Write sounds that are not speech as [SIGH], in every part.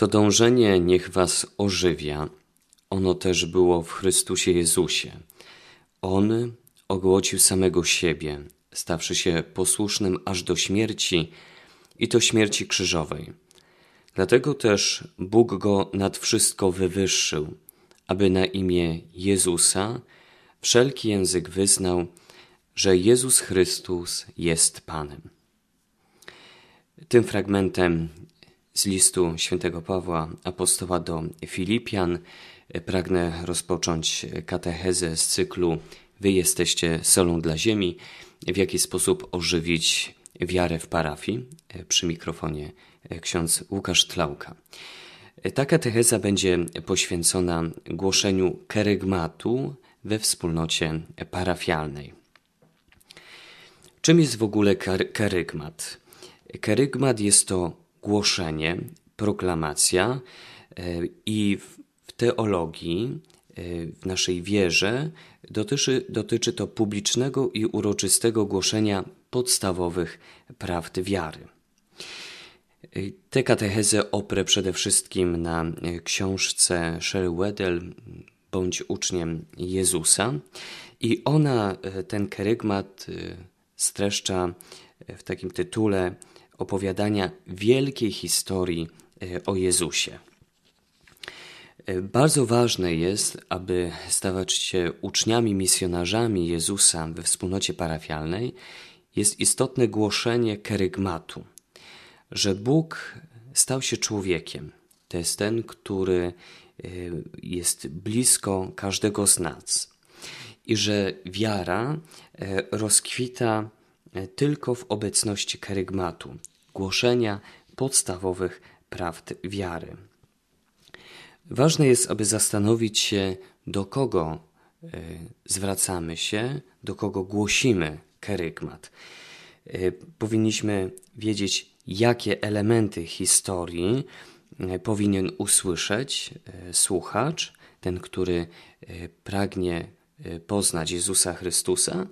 To dążenie niech was ożywia. Ono też było w Chrystusie Jezusie. On ogłocił samego siebie, stawszy się posłusznym aż do śmierci i to śmierci krzyżowej. Dlatego też Bóg go nad wszystko wywyższył, aby na imię Jezusa wszelki język wyznał, że Jezus Chrystus jest Panem. Tym fragmentem z listu świętego Pawła apostoła do Filipian pragnę rozpocząć katechezę z cyklu Wy jesteście solą dla ziemi, w jaki sposób ożywić wiarę w parafii. Przy mikrofonie ksiądz Łukasz Tlauka. Ta katecheza będzie poświęcona głoszeniu kerygmatu we wspólnocie parafialnej. Czym jest w ogóle kerygmat? Kerygmat jest to głoszenie, proklamacja e, i w teologii, e, w naszej wierze dotyczy, dotyczy to publicznego i uroczystego głoszenia podstawowych prawd wiary. E, tę katechezę oprę przede wszystkim na książce Sherry Bądź uczniem Jezusa i ona ten kerygmat streszcza w takim tytule opowiadania wielkiej historii e, o Jezusie. E, bardzo ważne jest, aby stawać się uczniami, misjonarzami Jezusa we wspólnocie parafialnej, jest istotne głoszenie kerygmatu, że Bóg stał się człowiekiem. To jest ten, który e, jest blisko każdego z nas. I że wiara rozkwita tylko w obecności kerygmatu, głoszenia podstawowych prawd wiary. Ważne jest, aby zastanowić się, do kogo e, zwracamy się, do kogo głosimy kerygmat. E, powinniśmy wiedzieć, jakie elementy historii e, powinien usłyszeć słuchacz, ten, który pragnie poznać Jezusa Chrystusa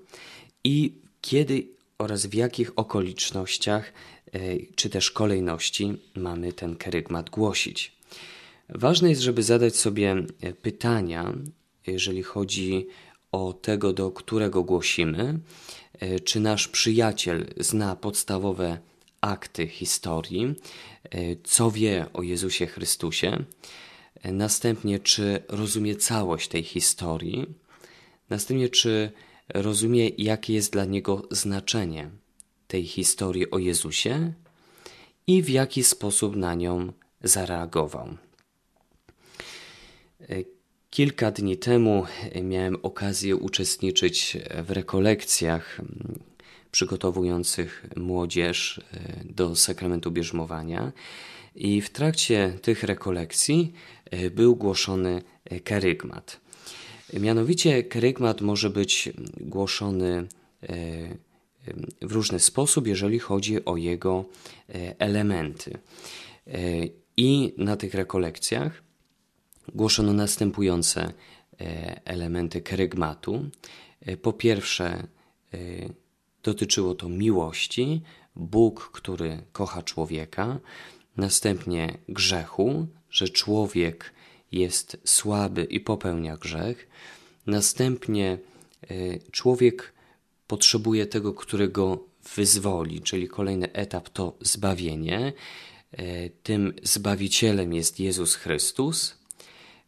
i kiedy oraz w jakich okolicznościach e, czy też kolejności mamy ten kerygmat głosić. Ważne jest, żeby zadać sobie e, pytania, jeżeli chodzi o tego, do którego głosimy, e, czy nasz przyjaciel zna podstawowe akty historii, co wie o Jezusie Chrystusie, następnie czy rozumie całość tej historii, następnie czy rozumie, jakie jest dla niego znaczenie tej historii o Jezusie i w jaki sposób na nią zareagował. Kilka dni temu miałem okazję uczestniczyć w rekolekcjach przygotowujących młodzież do sakramentu bierzmowania i w trakcie tych rekolekcji był głoszony kerygmat. Mianowicie kerygmat może być głoszony e, w różny sposób, jeżeli chodzi o jego e, elementy. E, I na tych rekolekcjach głoszono następujące elementy kerygmatu. Po pierwsze, dotyczyło to miłości, Bóg, który kocha człowieka, następnie grzechu, że człowiek jest słaby i popełnia grzech. Następnie e, człowiek potrzebuje tego, którego wyzwoli, czyli kolejny etap to zbawienie. E, tym zbawicielem jest Jezus Chrystus.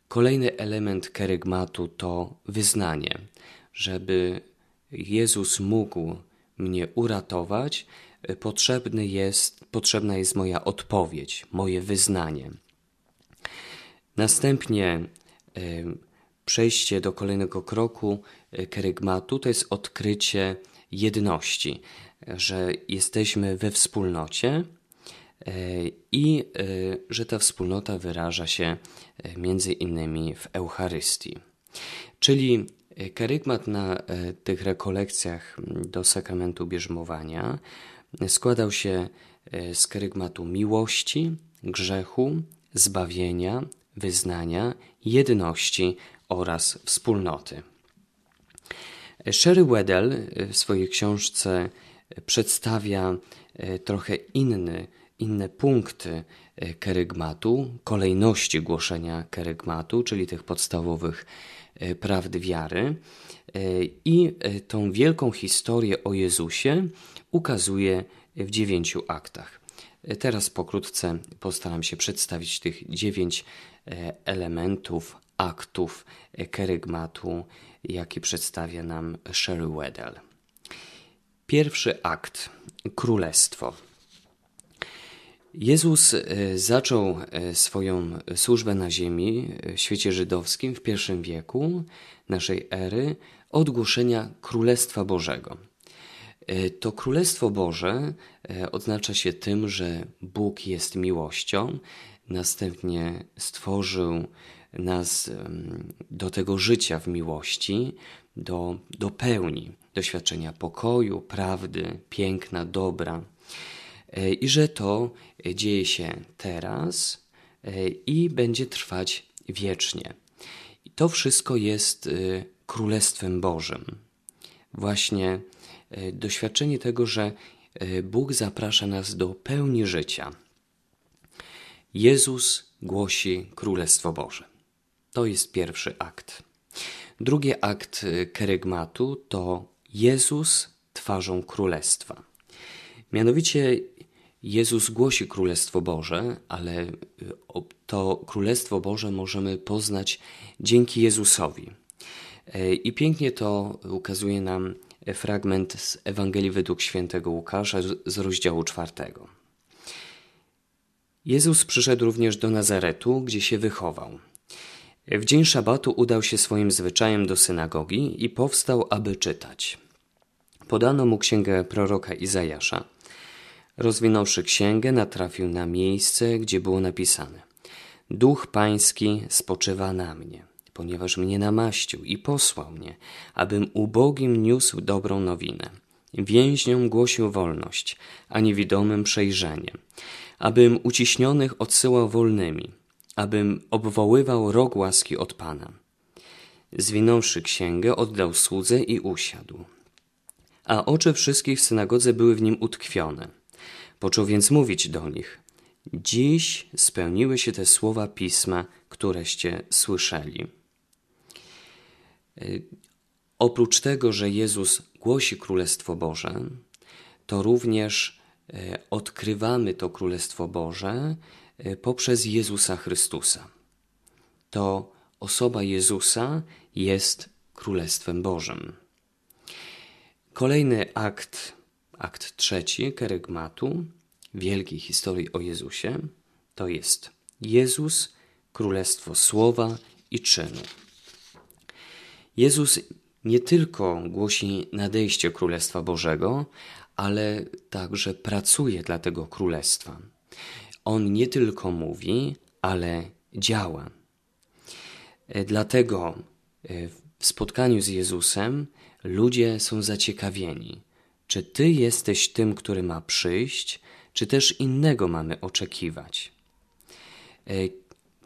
Kolejny element kerygmatu to wyznanie, żeby Jezus mógł mnie uratować, e, potrzebny jest, potrzebna jest moja odpowiedź, moje wyznanie. Następnie e, przejście do kolejnego kroku e, kerygmatu to jest odkrycie jedności, że jesteśmy we wspólnocie e, i że ta wspólnota wyraża się między innymi w Eucharystii. Czyli kerygmat na tych rekolekcjach do sakramentu bierzmowania składał się z kerygmatu miłości, grzechu, zbawienia, wyznania, jedności oraz wspólnoty. Sherry Weddell w swojej książce przedstawia e, trochę inny inne punkty e, kerygmatu, kolejności głoszenia kerygmatu, czyli tych podstawowych e, prawd wiary. I tą wielką historię o Jezusie ukazuje w dziewięciu aktach. Teraz pokrótce postaram się przedstawić tych dziewięć elementów, aktów kerygmatu, jaki przedstawia nam Sherry Weddell. Pierwszy akt Królestwo. Jezus e, zaczął e, swoją służbę na ziemi e, w świecie żydowskim w pierwszym wieku naszej ery od głoszenia Królestwa Bożego. To Królestwo Boże oznacza się tym, że Bóg jest miłością, następnie stworzył nas do tego życia w miłości, do, do pełni, doświadczenia pokoju, prawdy, piękna, dobra. E, I że to dzieje się teraz e, i będzie trwać wiecznie. I to wszystko jest e, Królestwem Bożym. Właśnie doświadczenie tego, że Bóg zaprasza nas do pełni życia. Jezus głosi Królestwo Boże. To jest pierwszy akt. Drugi akt y, kerygmatu to Jezus twarzą Królestwa. Mianowicie Jezus głosi Królestwo Boże, ale y, to Królestwo Boże możemy poznać dzięki Jezusowi. E, I pięknie to ukazuje nam fragment z Ewangelii według świętego Łukasza z rozdziału czwartego. Jezus przyszedł również do Nazaretu, gdzie się wychował. W dzień szabatu udał się swoim zwyczajem do synagogi i powstał, aby czytać. Podano mu księgę proroka Izajasza. Rozwinąwszy księgę, natrafił na miejsce, gdzie było napisane: Duch Pański spoczywa na mnie, ponieważ mnie namaścił i posłał mnie, abym ubogim niósł dobrą nowinę. Więźniom głosił wolność, a niewidomym przejrzenie, abym uciśnionych odsyłał wolnymi abym obwoływał rok łaski od Pana. Zwinąwszy księgę, oddał słudze i usiadł. A oczy wszystkich w synagodze były w nim utkwione. Począł więc mówić do nich: Dziś spełniły się te słowa pisma, któreście słyszeli. E, oprócz tego, że Jezus głosi Królestwo Boże, to również odkrywamy to Królestwo Boże E, poprzez Jezusa Chrystusa. To osoba Jezusa jest Królestwem Bożym. Kolejny akt, akt trzeci kerygmatu, wielkiej historii o Jezusie, to jest Jezus, Królestwo Słowa i Czynu. Jezus nie tylko głosi nadejście Królestwa Bożego, ale także pracuje dla tego Królestwa. On nie tylko mówi, ale działa. E, dlatego e, w spotkaniu z Jezusem ludzie są zaciekawieni, czy Ty jesteś tym, który ma przyjść, czy też innego mamy oczekiwać. E,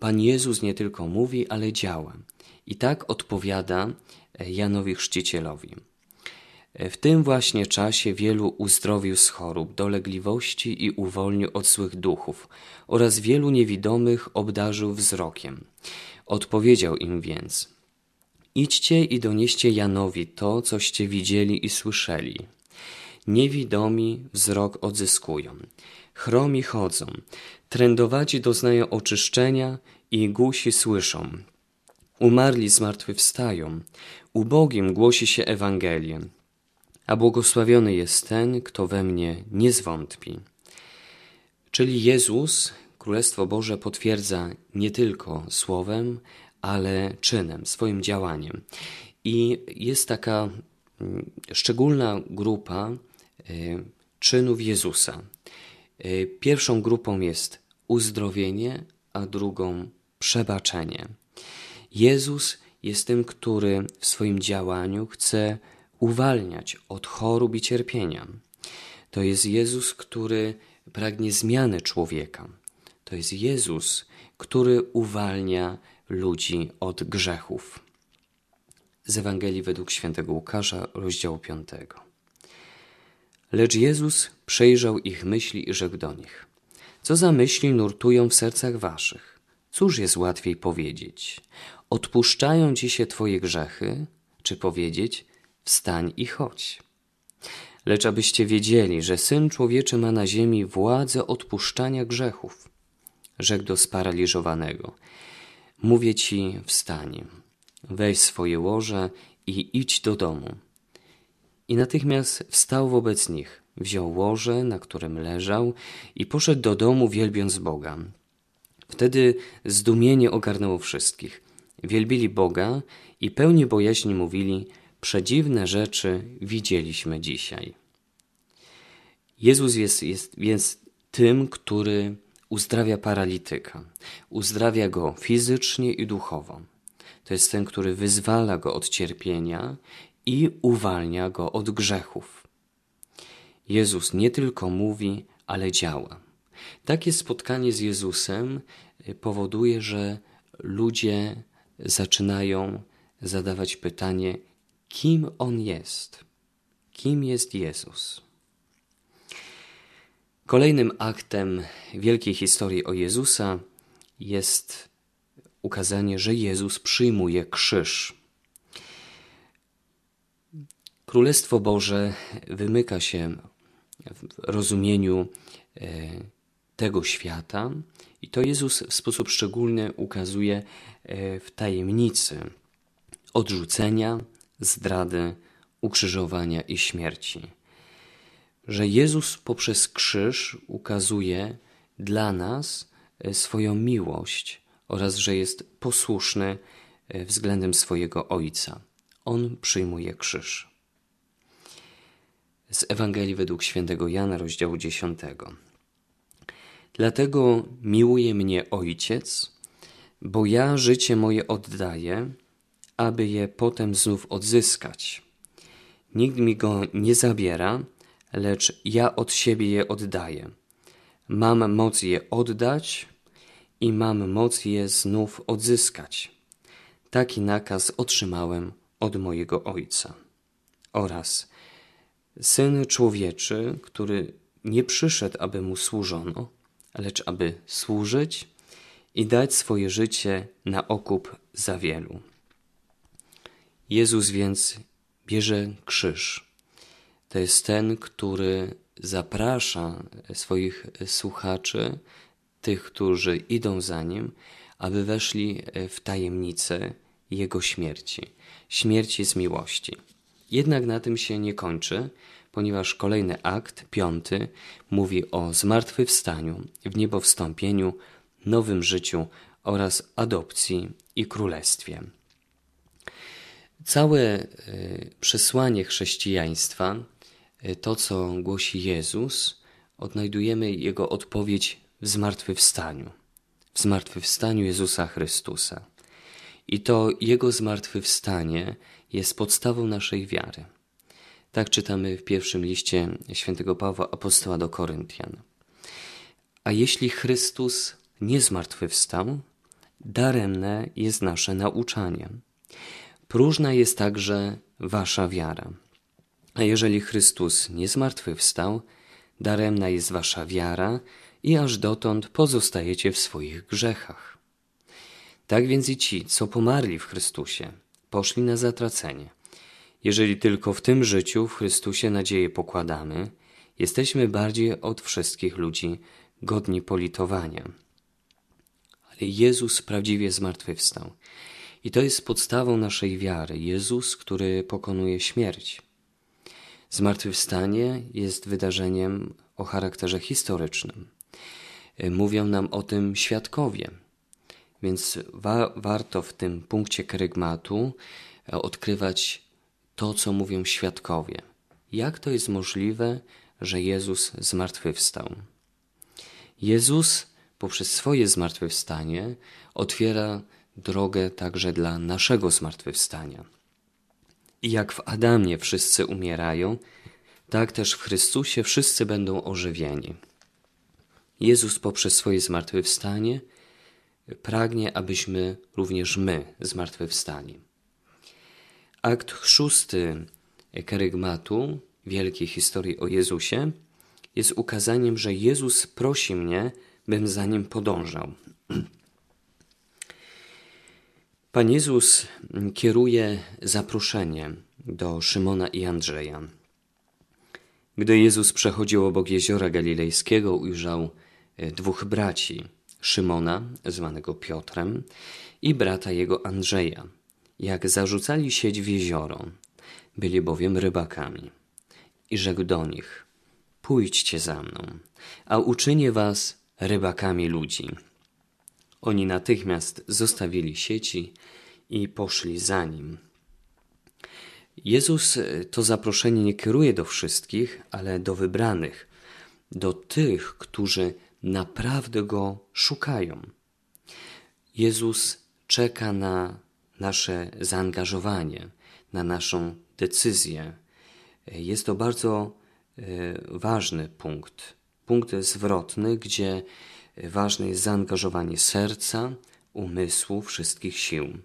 Pan Jezus nie tylko mówi, ale działa. I tak odpowiada Janowi Chrzcicielowi. W tym właśnie czasie wielu uzdrowił z chorób, dolegliwości i uwolnił od złych duchów oraz wielu niewidomych obdarzył wzrokiem. Odpowiedział im więc: Idźcie i donieście Janowi to, coście widzieli i słyszeli. Niewidomi wzrok odzyskują, chromi chodzą, trędowaci doznają oczyszczenia i głusi słyszą. Umarli zmartwychwstają, ubogim głosi się Ewangelię a błogosławiony jest ten, kto we mnie nie zwątpi. Czyli Jezus, Królestwo Boże, potwierdza nie tylko słowem, ale czynem, swoim działaniem. I jest taka mm, szczególna grupa y, czynów Jezusa. Y, pierwszą grupą jest uzdrowienie, a drugą przebaczenie. Jezus jest tym, który w swoim działaniu chce uwalniać od chorób i cierpienia. To jest Jezus, który pragnie zmiany człowieka. To jest Jezus, który uwalnia ludzi od grzechów. Z Ewangelii według świętego Łukasza, rozdziału 5. Lecz Jezus przejrzał ich myśli i rzekł do nich: Co za myśli nurtują w sercach waszych? Cóż jest łatwiej powiedzieć? Odpuszczają ci się twoje grzechy, czy powiedzieć wstań i chodź? Lecz abyście wiedzieli, że Syn Człowieczy ma na ziemi władzę odpuszczania grzechów. Rzekł do sparaliżowanego. Mówię ci, wstań, weź swoje łoże i idź do domu. I natychmiast wstał wobec nich, wziął łoże, na którym leżał i poszedł do domu, wielbiąc Boga. Wtedy zdumienie ogarnęło wszystkich. Wielbili Boga i pełni bojaźni mówili, przedziwne rzeczy widzieliśmy dzisiaj. Jezus jest, jest więc tym, który uzdrawia paralityka. Uzdrawia go fizycznie i duchowo. To jest ten, który wyzwala go od cierpienia i uwalnia go od grzechów. Jezus nie tylko mówi, ale działa. Takie spotkanie z Jezusem y, powoduje, że ludzie zaczynają zadawać pytanie, kim On jest, kim jest Jezus. Kolejnym aktem wielkiej historii o Jezusa jest ukazanie, że Jezus przyjmuje krzyż. Królestwo Boże wymyka się w rozumieniu e, tego świata i to Jezus w sposób szczególny ukazuje e, w tajemnicy odrzucenia, zdrady, ukrzyżowania i śmierci. Że Jezus poprzez krzyż ukazuje dla nas e, swoją miłość oraz że jest posłuszny względem swojego Ojca. On przyjmuje krzyż z Ewangelii według świętego Jana, rozdziału 10. Dlatego miłuje mnie Ojciec, bo ja życie moje oddaję, aby je potem znów odzyskać. Nikt mi go nie zabiera, lecz ja od siebie je oddaję. Mam moc je oddać i mam moc je znów odzyskać. Taki nakaz otrzymałem od mojego Ojca. Oraz Syn człowieczy, który nie przyszedł, aby mu służono, lecz aby służyć i dać swoje życie na okup za wielu. Jezus więc bierze krzyż. To jest ten, który zaprasza swoich słuchaczy, tych, którzy idą za nim, aby weszli w tajemnicę Jego śmierci. Śmierci z miłości. Jednak na tym się nie kończy, ponieważ kolejny akt, piąty, mówi o zmartwychwstaniu, w niebo wstąpieniu, nowym życiu oraz adopcji i królestwie. Całe e, przesłanie chrześcijaństwa, e, to co głosi Jezus, odnajdujemy jego odpowiedź w zmartwychwstaniu, w zmartwychwstaniu Jezusa Chrystusa. I to Jego zmartwychwstanie jest podstawą naszej wiary. Tak czytamy w pierwszym liście świętego Pawła apostoła do Koryntian. A jeśli Chrystus nie zmartwychwstał, daremne jest nasze nauczanie. Próżna jest także wasza wiara. A jeżeli Chrystus nie zmartwychwstał, daremna jest wasza wiara i aż dotąd pozostajecie w swoich grzechach. Tak więc i ci, co pomarli w Chrystusie, poszli na zatracenie. Jeżeli tylko w tym życiu w Chrystusie nadzieję pokładamy, jesteśmy bardziej od wszystkich ludzi godni politowania. Ale Jezus prawdziwie zmartwychwstał. I to jest podstawą naszej wiary. Jezus, który pokonuje śmierć. Zmartwychwstanie jest wydarzeniem o charakterze historycznym. Mówią nam o tym świadkowie. Więc wa warto w tym punkcie kerygmatu e, odkrywać to, co mówią świadkowie. Jak to jest możliwe, że Jezus zmartwychwstał? Jezus poprzez swoje zmartwychwstanie otwiera drogę także dla naszego zmartwychwstania. I jak w Adamie wszyscy umierają, tak też w Chrystusie wszyscy będą ożywieni. Jezus poprzez swoje zmartwychwstanie pragnie, abyśmy również my zmartwychwstali. Akt szósty kerygmatu, wielkiej historii o Jezusie, jest ukazaniem, że Jezus prosi mnie, bym za nim podążał. [CLEARS THROAT] Pan Jezus kieruje zaproszenie do Szymona i Andrzeja. Gdy Jezus przechodził obok jeziora galilejskiego, ujrzał e, dwóch braci, Szymona, zwanego Piotrem, i brata jego Andrzeja, jak zarzucali sieć w jezioro. Byli bowiem rybakami. I rzekł do nich: Pójdźcie za mną, a uczynię was rybakami ludzi. Oni natychmiast zostawili sieci i poszli za nim. Jezus e, to zaproszenie nie kieruje do wszystkich, ale do wybranych, do tych, którzy naprawdę go szukają. Jezus czeka na nasze zaangażowanie, na naszą decyzję. Jest to bardzo e, ważny punkt, punkt zwrotny, gdzie ważne jest zaangażowanie serca, umysłu, wszystkich sił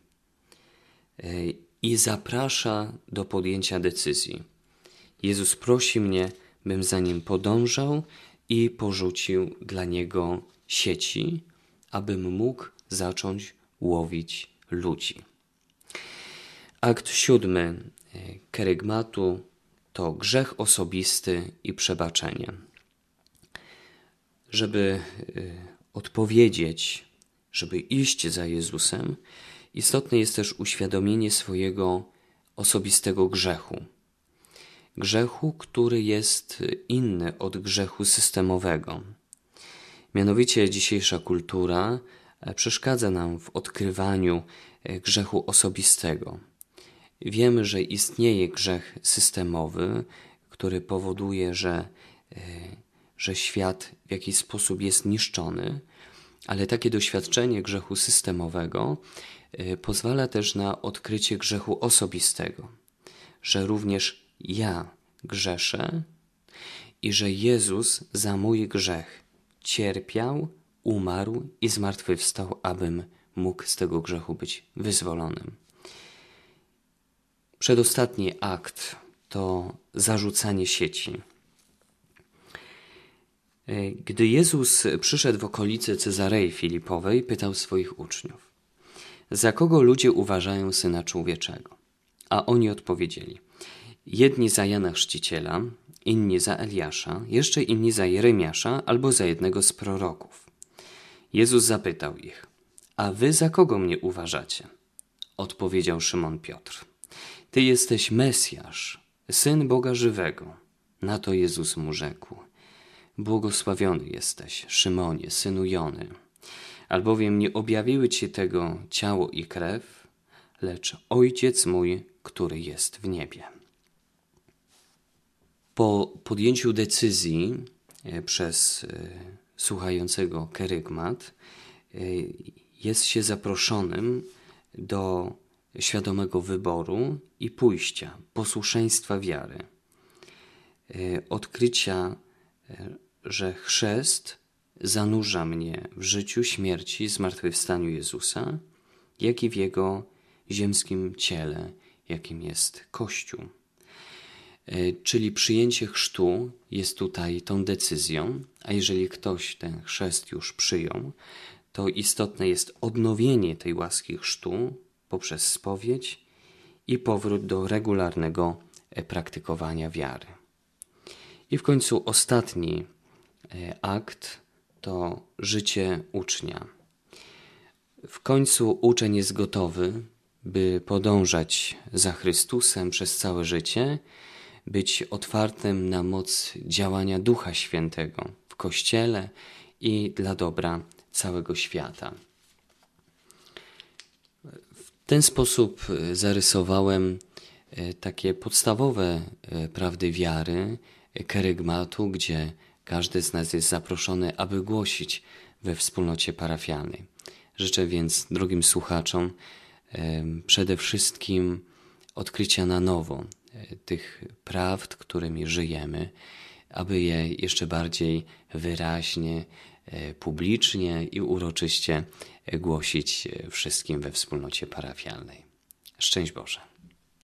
i zaprasza do podjęcia decyzji. Jezus prosi mnie, bym za nim podążał i porzucił dla niego sieci, abym mógł zacząć łowić ludzi. Akt siódmy e, kerygmatu to grzech osobisty i przebaczenie. Żeby e, odpowiedzieć, żeby iść za Jezusem, Istotne jest też uświadomienie swojego osobistego grzechu. Grzechu, który jest inny od grzechu systemowego. Mianowicie dzisiejsza kultura e, przeszkadza nam w odkrywaniu e, grzechu osobistego. Wiemy, że istnieje grzech systemowy, który powoduje, że, e, że świat w jakiś sposób jest niszczony, ale takie doświadczenie grzechu systemowego Y, pozwala też na odkrycie grzechu osobistego, że również ja grzeszę i że Jezus za mój grzech cierpiał, umarł i zmartwychwstał, abym mógł z tego grzechu być wyzwolonym. Przedostatni akt to zarzucanie sieci. Y, gdy Jezus przyszedł w okolice Cezarei Filipowej, pytał swoich uczniów: za kogo ludzie uważają syna człowieczego? A oni odpowiedzieli: Jedni za Jana Chrzciciela, inni za Eliasza, jeszcze inni za Jeremiasza albo za jednego z proroków. Jezus zapytał ich: A wy za kogo mnie uważacie? Odpowiedział Szymon Piotr: Ty jesteś Mesjasz, syn Boga żywego. Na to Jezus mu rzekł: Błogosławiony jesteś, Szymonie, synu Jony albowiem nie objawiły Ci tego ciało i krew, lecz Ojciec mój, który jest w niebie. Po podjęciu decyzji e, przez e, słuchającego kerygmat e, jest się zaproszonym do świadomego wyboru i pójścia, posłuszeństwa wiary, odkrycia, że chrzest zanurza mnie w życiu, śmierci, zmartwychwstaniu Jezusa, jak i w Jego ziemskim ciele, jakim jest Kościół. E, czyli przyjęcie chrztu jest tutaj tą decyzją, a jeżeli ktoś ten chrzest już przyjął, to istotne jest odnowienie tej łaski chrztu poprzez spowiedź i powrót do regularnego e, praktykowania wiary. I w końcu ostatni akt to życie ucznia. W końcu uczeń jest gotowy, by podążać za Chrystusem przez całe życie, być otwartym na moc działania Ducha Świętego w Kościele i dla dobra całego świata. W ten sposób zarysowałem e, takie podstawowe e, prawdy wiary, kerygmatu, gdzie każdy z nas jest zaproszony, aby głosić we wspólnocie parafialnej. Życzę więc drugim słuchaczom przede wszystkim odkrycia na nowo e, tych prawd, którymi żyjemy, aby je jeszcze bardziej wyraźnie, e, publicznie i uroczyście głosić e, wszystkim we wspólnocie parafialnej. Szczęść Boże.